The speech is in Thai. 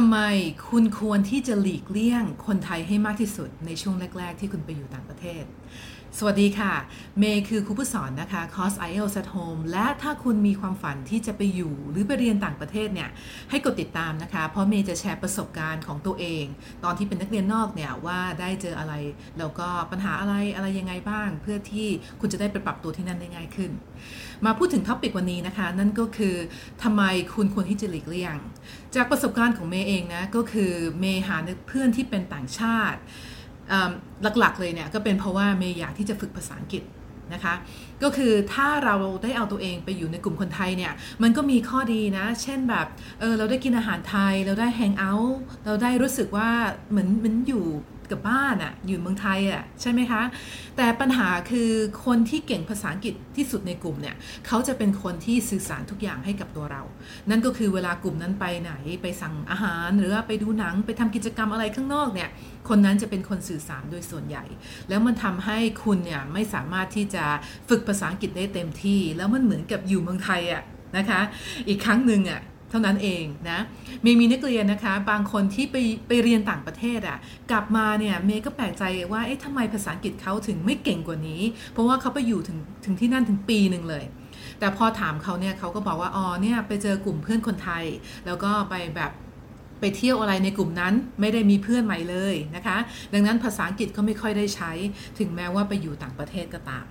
ทำไมคุณควรที่จะหลีกเลี่ยงคนไทยให้มากที่สุดในช่วงแรก ๆ ที่คุณไปอยู่ต่างประเทศ สวัสดีค่ะ เมย์คือครูผู้สอนนะคะคอร์ส IELTS at Home และถ้าคุณมีความฝันที่จะไปอยู่หรือไปเรียนต่างประเทศเนี่ย ให้กดติดตามนะคะ เพราะเมย์จะแชร์ประสบการณ์ของตัวเอง ตอนที่เป็นนักเรียนนอกเนี่ย ว่าได้เจออะไร แล้วก็ปัญหาอะไรอะไรยังไงบ้าง เพื่อที่คุณจะได้ไปปรับตัวที่นั่นได้ง่ายขึ้น มาพูดถึงท็อปิกวันนี้นะคะ นั่นก็คือทำไมคุณควรที่จะหลีกเลี่ยง จากประสบการณ์ของเมย์เองนะก็คือเมย์หาเพื่อนที่เป็นต่างชาติหลักๆเลยเนี่ยก็เป็นเพราะว่าเมย์อยากที่จะฝึกภาษาอังกฤษนะคะก็คือถ้าเราได้เอาตัวเองไปอยู่ในกลุ่มคนไทยเนี่ยมันก็มีข้อดีนะ เช่นแบบเออเราได้กินอาหารไทย เราได้แฮงเอาท์เราได้รู้สึกว่าเหมือนเหมือนอยู่ กับบ้านอะอยู่เมืองไทยอะใช่ไหมคะ แต่ปัญหาคือคนที่เก่งภาษาอังกฤษที่สุดในกลุ่มเนี่ยเขาจะเป็นคนที่สื่อสารทุกอย่างให้กับตัวเรา นั่นก็คือเวลากลุ่มนั้นไปไหนไปสั่งอาหารหรือไปดูหนังไปทำกิจกรรมอะไรข้างนอกเนี่ยคนนั้นจะเป็นคนสื่อสารโดยส่วนใหญ่ แล้วมันทำให้คุณเนี่ยไม่สามารถที่จะฝึกภาษาอังกฤษได้เต็มที่ แล้วมันเหมือนกับอยู่เมืองไทยอะนะคะ อีกครั้งหนึ่งอะ เท่านั้นเองนะเมย์มีนักเรียนนะคะ บางคนที่ไปไปเรียนต่างประเทศอะ่ะกลับมาเนี่ยเมย์ก็แปลกใจว่าเอ๊ะทำไมภาษาอังกฤษเขาถึงไม่เก่งกว่านี้ เพราะว่าเขาไปอยู่ถึงถึงที่นั่นถึงปีหนึ่งเลย แต่พอถามเขาเนี่ยเขาก็บอกว่าอ๋อเนี่ยไปเจอกลุ่มเพื่อนคนไทย แล้วก็ไปแบบไปเที่ยวอะไรในกลุ่มนั้นไม่ได้มีเพื่อนใหม่เลยนะคะ ดังนั้นภาษาอังกฤษก็ไม่ค่อยได้ใช้ ถึงแม้ว่าไปอยู่ต่างประเทศก็ตาม